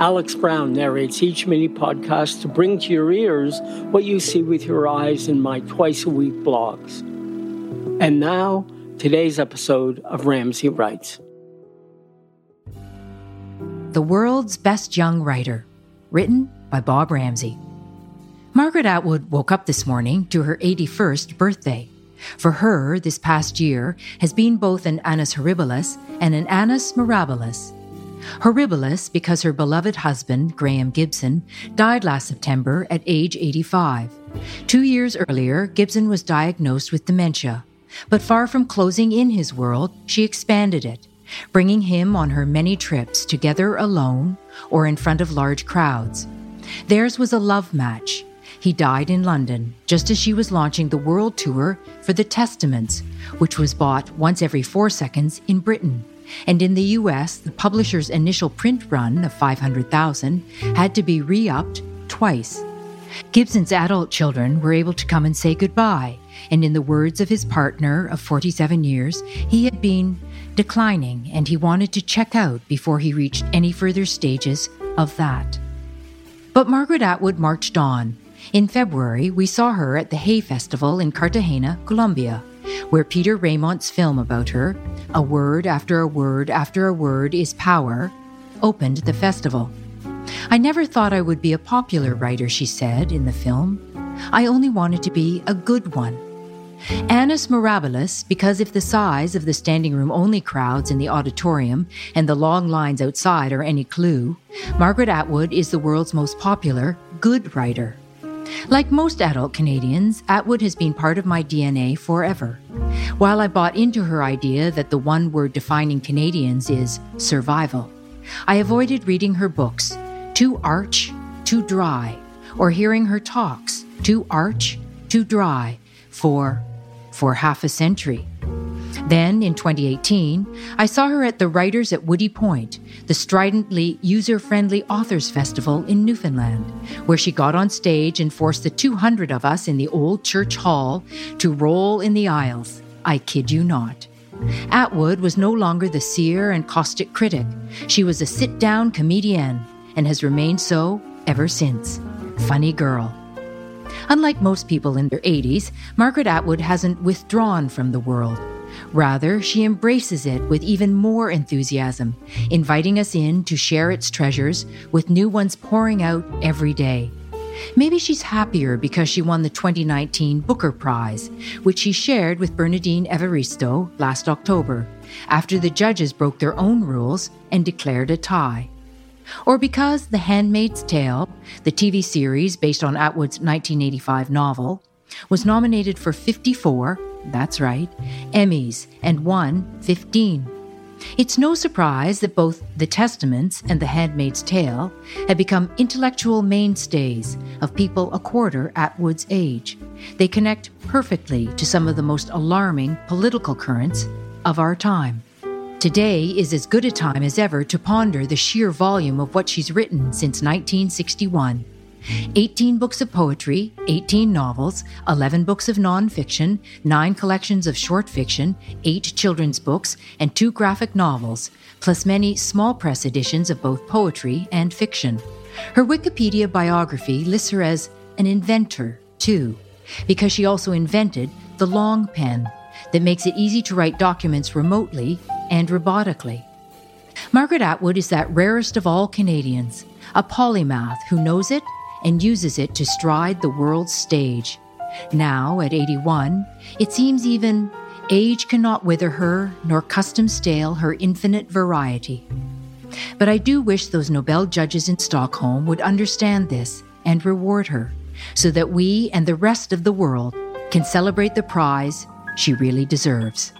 Alex Brown narrates each mini podcast to bring to your ears what you see with your eyes in my twice a week blogs. And now, today's episode of Ramsay Writes. The World's Best Young Writer, written by Bob Ramsay. Margaret Atwood woke up this morning to her 81st birthday. For her, this past year has been both an annus horribilis and an annus mirabilis. Horribilis because her beloved husband, Graeme Gibson, died last September at age 85. Two years earlier, Gibson was diagnosed with dementia. But far from closing in his world, she expanded it, bringing him on her many trips, together alone or in front of large crowds. Theirs was a love match, he died in London just as she was launching the world tour for The Testaments, which was bought once every four seconds in Britain. And in the US, the publisher's initial print run of 500,000 had to be re upped twice. Gibson's adult children were able to come and say goodbye, and in the words of his partner of 47 years, he had been declining and he wanted to check out before he reached any further stages of that. But Margaret Atwood marched on, in February, we saw her at the Hay Festival in Cartagena, Colombia, where Peter Raymont's film about her, A Word After a Word After a Word is Power, opened the festival. I never thought I would be a popular writer, she said in the film. I only wanted to be a good one. Annus Mirabilis, because if the size of the standing room only crowds in the auditorium and the long lines outside are any clue, Margaret Atwood is the world's most popular good writer. Like most adult Canadians, Atwood has been part of my DNA forever. While I bought into her idea that the one word defining Canadians is survival, I avoided reading her books, too arch, too dry, or hearing her talks, too arch, too dry, for for half a century. Then, in 2018, I saw her at the Writers at Woody Point, the stridently user friendly authors festival in Newfoundland, where she got on stage and forced the 200 of us in the old church hall to roll in the aisles. I kid you not. Atwood was no longer the seer and caustic critic. She was a sit down comedienne and has remained so ever since. Funny girl. Unlike most people in their 80s, Margaret Atwood hasn't withdrawn from the world. Rather, she embraces it with even more enthusiasm, inviting us in to share its treasures with new ones pouring out every day. Maybe she's happier because she won the 2019 Booker Prize, which she shared with Bernardine Evaristo last October, after the judges broke their own rules and declared a tie. Or because The Handmaid's Tale, the TV series based on Atwood's 1985 novel, was nominated for 54 that's right, Emmys, and won 15. It's no surprise that both The Testaments and The Handmaid's Tale have become intellectual mainstays of people a quarter Atwood's age. They connect perfectly to some of the most alarming political currents of our time. Today is as good a time as ever to ponder the sheer volume of what she's written since 1961. 18 books of poetry, 18 novels, 11 books of nonfiction, 9 collections of short fiction, 8 children's books, and 2 graphic novels, plus many small press editions of both poetry and fiction. Her Wikipedia biography lists her as an inventor, too, because she also invented the long pen that makes it easy to write documents remotely and robotically. Margaret Atwood is that rarest of all Canadians, a polymath who knows it and uses it to stride the world's stage. Now, at 81, it seems even age cannot wither her, nor custom stale her infinite variety. But I do wish those Nobel judges in Stockholm would understand this and reward her, so that we and the rest of the world can celebrate the prize she really deserves.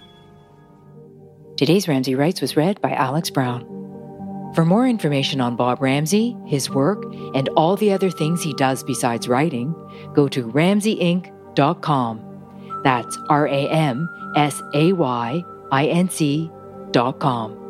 Today's Ramsay Writes was read by Alex Brown. For more information on Bob Ramsay, his work, and all the other things he does besides writing, go to ramsayinc.com. That's R A M S A Y I N C.com.